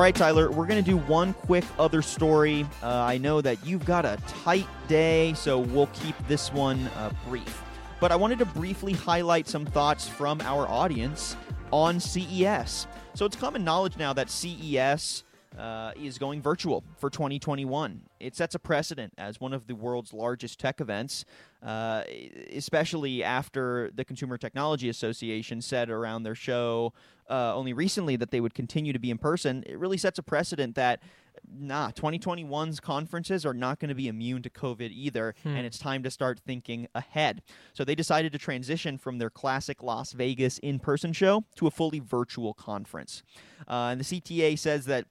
All right, Tyler, we're going to do one quick other story. Uh, I know that you've got a tight day, so we'll keep this one uh, brief. But I wanted to briefly highlight some thoughts from our audience on CES. So it's common knowledge now that CES uh, is going virtual for 2021. It sets a precedent as one of the world's largest tech events, uh, especially after the Consumer Technology Association said around their show uh, only recently that they would continue to be in person. It really sets a precedent that nah, 2021's conferences are not going to be immune to COVID either, hmm. and it's time to start thinking ahead. So they decided to transition from their classic Las Vegas in person show to a fully virtual conference. Uh, and the CTA says that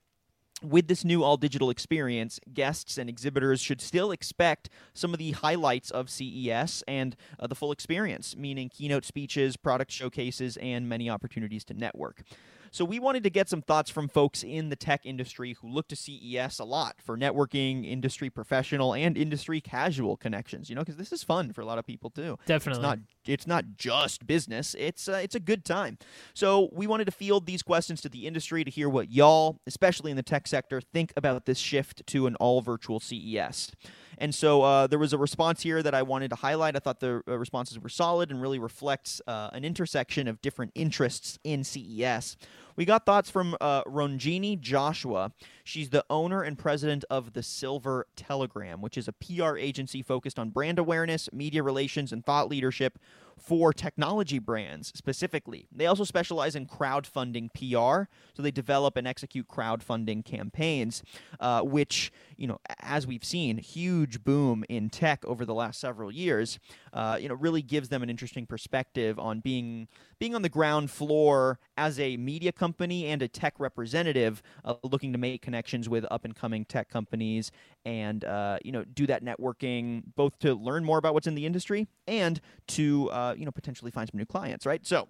with this new all digital experience, guests and exhibitors should still expect some of the highlights of CES and uh, the full experience, meaning keynote speeches, product showcases, and many opportunities to network. So we wanted to get some thoughts from folks in the tech industry who look to CES a lot for networking, industry professional, and industry casual connections. You know, because this is fun for a lot of people too. Definitely, it's not it's not just business. It's uh, it's a good time. So we wanted to field these questions to the industry to hear what y'all, especially in the tech sector, think about this shift to an all virtual CES. And so uh, there was a response here that I wanted to highlight. I thought the uh, responses were solid and really reflects uh, an intersection of different interests in CES. We got thoughts from uh, Ronjini Joshua. She's the owner and president of the Silver Telegram, which is a PR agency focused on brand awareness, media relations, and thought leadership for technology brands specifically. They also specialize in crowdfunding PR, so they develop and execute crowdfunding campaigns, uh, which, you know, as we've seen, huge boom in tech over the last several years, uh, you know, really gives them an interesting perspective on being being on the ground floor as a media company and a tech representative, uh, looking to make connections with up and coming tech companies and uh, you know do that networking both to learn more about what's in the industry and to uh, you know potentially find some new clients, right? So.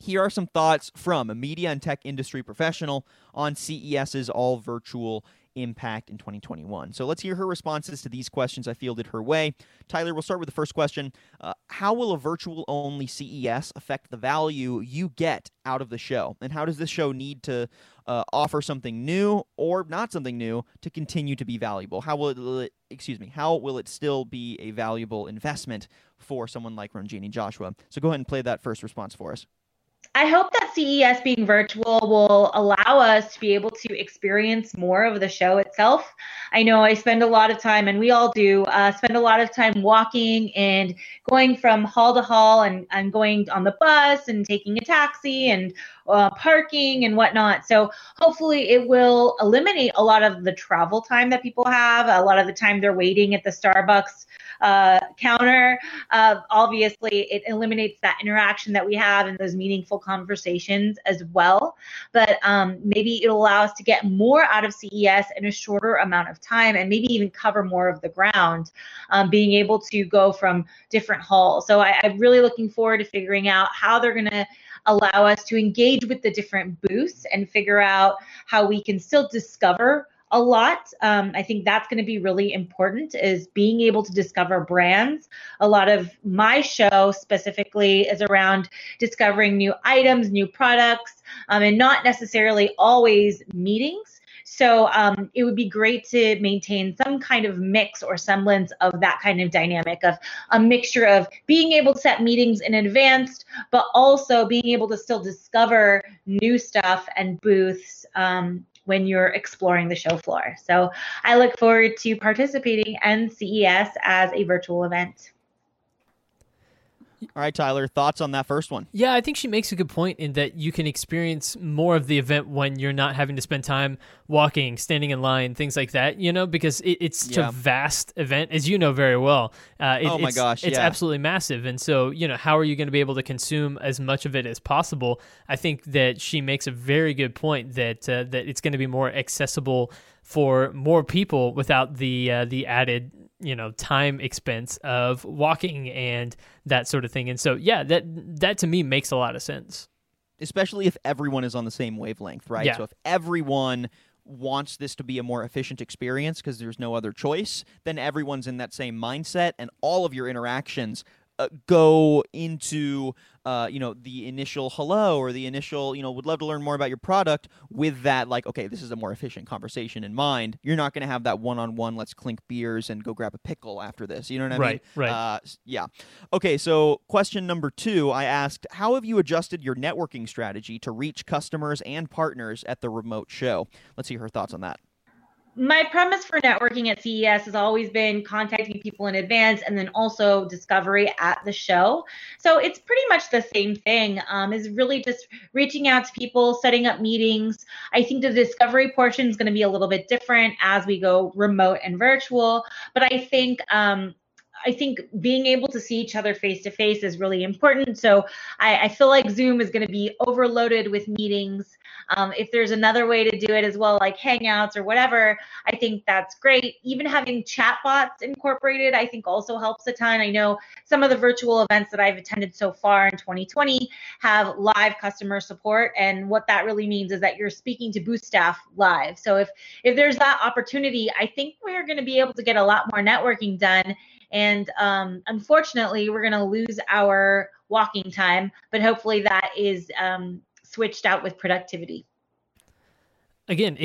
Here are some thoughts from a media and tech industry professional on CES's all virtual impact in 2021. So let's hear her responses to these questions I fielded her way. Tyler, we'll start with the first question. Uh, how will a virtual only CES affect the value you get out of the show? And how does this show need to uh, offer something new or not something new to continue to be valuable? How will it, excuse me, how will it still be a valuable investment for someone like Ronjini Joshua? So go ahead and play that first response for us. I hope that CES being virtual will allow us to be able to experience more of the show itself. I know I spend a lot of time, and we all do, uh, spend a lot of time walking and going from hall to hall and, and going on the bus and taking a taxi and uh, parking and whatnot. So hopefully it will eliminate a lot of the travel time that people have, a lot of the time they're waiting at the Starbucks uh, counter. Uh, obviously, it eliminates that interaction that we have and those meaningful conversations as well. But um, maybe it'll allow us to get more out of CES in a shorter amount of time and maybe even cover more of the ground, um, being able to go from different halls. So I, I'm really looking forward to figuring out how they're going to allow us to engage with the different booths and figure out how we can still discover a lot. Um, I think that's going to be really important is being able to discover brands. A lot of my show specifically is around discovering new items, new products, um, and not necessarily always meetings. So um, it would be great to maintain some kind of mix or semblance of that kind of dynamic of a mixture of being able to set meetings in advance, but also being able to still discover new stuff and booths um, when you're exploring the show floor. So I look forward to participating in CES as a virtual event. All right, Tyler, thoughts on that first one? Yeah, I think she makes a good point in that you can experience more of the event when you're not having to spend time walking, standing in line, things like that, you know, because it, it's such yeah. a vast event, as you know very well. Uh, it, oh, my it's, gosh. It's yeah. absolutely massive. And so, you know, how are you going to be able to consume as much of it as possible? I think that she makes a very good point that, uh, that it's going to be more accessible for more people without the uh, the added you know time expense of walking and that sort of thing. And so yeah that that to me makes a lot of sense. Especially if everyone is on the same wavelength right? Yeah. so if everyone wants this to be a more efficient experience because there's no other choice then everyone's in that same mindset and all of your interactions uh, go into uh, you know the initial hello or the initial you know would love to learn more about your product with that like okay this is a more efficient conversation in mind. You're not going to have that one-on-one let's clink beers and go grab a pickle after this. You know what i right, mean? Right uh, yeah. Okay so question number two i asked how have you adjusted your networking strategy to reach customers and partners at the remote show? Let's see her thoughts on that my premise for networking at CES has always been contacting people in advance and then also discovery at the show. So it's pretty much the same thing. Um, is really just reaching out to people, setting up meetings. I think the discovery portion is going to be a little bit different as we go remote and virtual. But I think um, I think being able to see each other face to face is really important. So I, I feel like Zoom is going to be overloaded with meetings. Um, if there's another way to do it as well, like Hangouts or whatever, I think that's great. Even having chatbots incorporated, I think also helps a ton. I know some of the virtual events that I've attended so far in 2020 have live customer support, and what that really means is that you're speaking to booth staff live. So if if there's that opportunity, I think we're going to be able to get a lot more networking done and um, unfortunately, we're going to lose our walking time, but hopefully that is um, switched out with productivity. Again,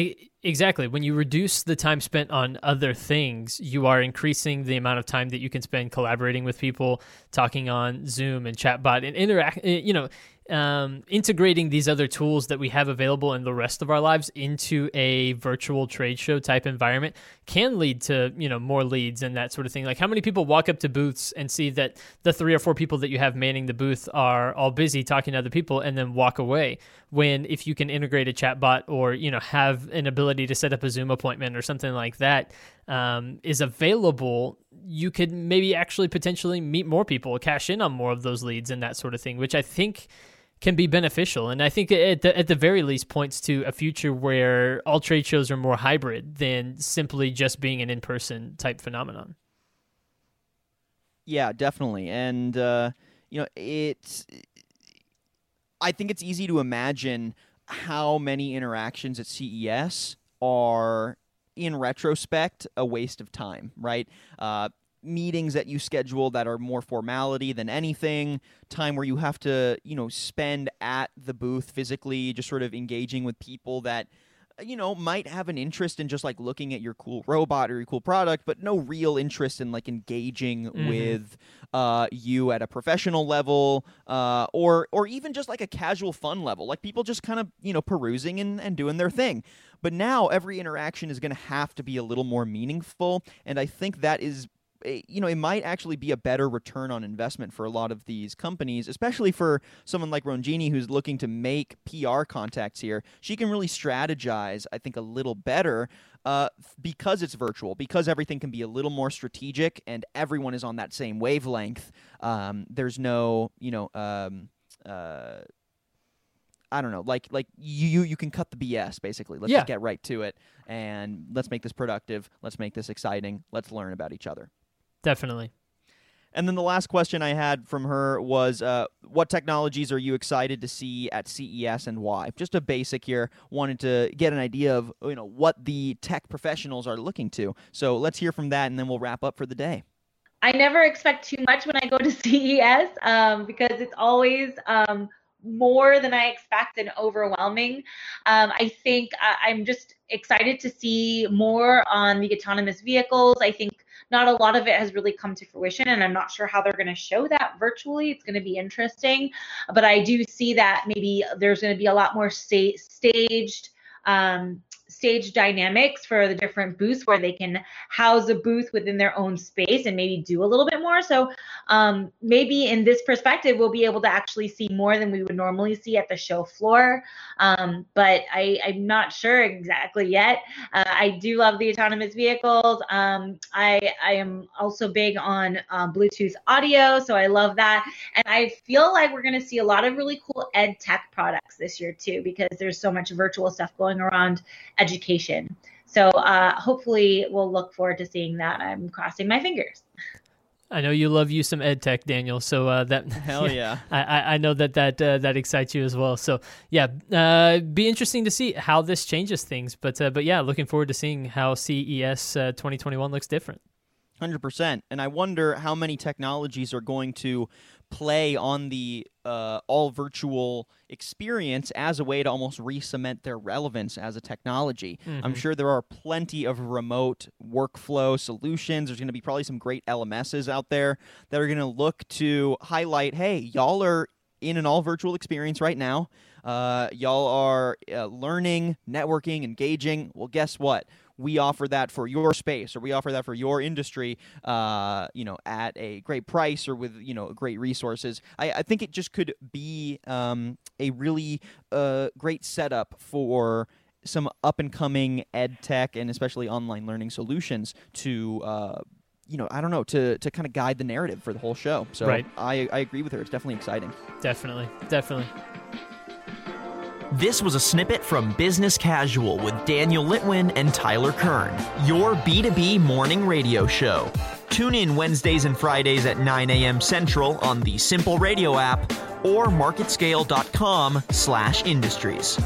exactly. When you reduce the time spent on other things, you are increasing the amount of time that you can spend collaborating with people, talking on Zoom and chatbot, and interact. Eh, you know, um, integrating these other tools that we have available in the rest of our lives into a virtual trade show type environment can lead to you know more leads and that sort of thing. Like how many people walk up to booths and see that the three or four people that you have manning the booth are all busy talking to other people and then walk away? When if you can integrate a chat bot or you know have an ability to set up a zoom appointment or something like that um, is available you could maybe actually potentially meet more people cash in on more of those leads and that sort of thing which i think can be beneficial. And I think at the, at the very least points to a future where all trade shows are more hybrid than simply just being an in person type phenomenon. Yeah, definitely. And, uh, you know, it's, I think it's easy to imagine how many interactions at CES are in retrospect a waste of time, right? Uh, meetings that you schedule that are more formality than anything, time where you have to, you know, spend at the booth physically, just sort of engaging with people that you know, might have an interest in just like looking at your cool robot or your cool product, but no real interest in like engaging mm-hmm. with uh, you at a professional level, uh, or or even just like a casual fun level, like people just kind of you know perusing and, and doing their thing. But now every interaction is going to have to be a little more meaningful, and I think that is you know, it might actually be a better return on investment for a lot of these companies, especially for someone like Ronjini who's looking to make PR contacts here. She can really strategize, I think, a little better uh, because it's virtual, because everything can be a little more strategic and everyone is on that same wavelength. Um, there's no, you know, um, uh, I don't know, like like you you can cut the BS basically. Let's yeah. just get right to it and let's make this productive. Let's make this exciting. Let's learn about each other. Definitely. And then the last question I had from her was, uh, "What technologies are you excited to see at CES and why?" Just a basic here. Wanted to get an idea of you know what the tech professionals are looking to. So let's hear from that, and then we'll wrap up for the day. I never expect too much when I go to CES um, because it's always um, more than I expect and overwhelming. Um, I think uh, I'm just excited to see more on the autonomous vehicles. I think not a lot of it has really come to fruition and i'm not sure how they're going to show that virtually. It's going to be interesting but i do see that maybe there's going to be a lot more sta- staged um, stage dynamics for the different booths where they can house a booth within their own space and maybe do a little bit more. So um, maybe in this perspective, we'll be able to actually see more than we would normally see at the show floor. Um, but I, am not sure exactly yet. Uh, I do love the autonomous vehicles. Um, I, I am also big on uh, Bluetooth audio, so I love that. And I feel like we're going to see a lot of really cool ed tech products this year too, because there's so much virtual stuff going around education. So uh, hopefully we'll look forward to seeing that. I'm crossing my fingers. I know you love you some ed tech, Daniel. So uh, that hell yeah, I, I know that that uh, that excites you as well. So yeah, uh, be interesting to see how this changes things. But uh, but yeah, looking forward to seeing how CES uh, 2021 looks different. 100%. And I wonder how many technologies are going to play on the uh, all virtual experience as a way to almost re cement their relevance as a technology. Mm-hmm. I'm sure there are plenty of remote workflow solutions. There's going to be probably some great LMSs out there that are going to look to highlight hey, y'all are in an all virtual experience right now. Uh, y'all are uh, learning, networking, engaging. Well, guess what? We offer that for your space, or we offer that for your industry. Uh, you know, at a great price or with you know great resources. I, I think it just could be um, a really uh, great setup for some up and coming ed tech and especially online learning solutions to uh, you know, I don't know, to to kind of guide the narrative for the whole show. So Right. I, I agree with her. It's definitely exciting. Definitely, definitely. This was a snippet from Business Casual with Daniel Litwin and Tyler Kern, your B2B morning radio show. Tune in Wednesdays and Fridays at 9 a.m. Central on the Simple Radio app or marketscale.com slash industries.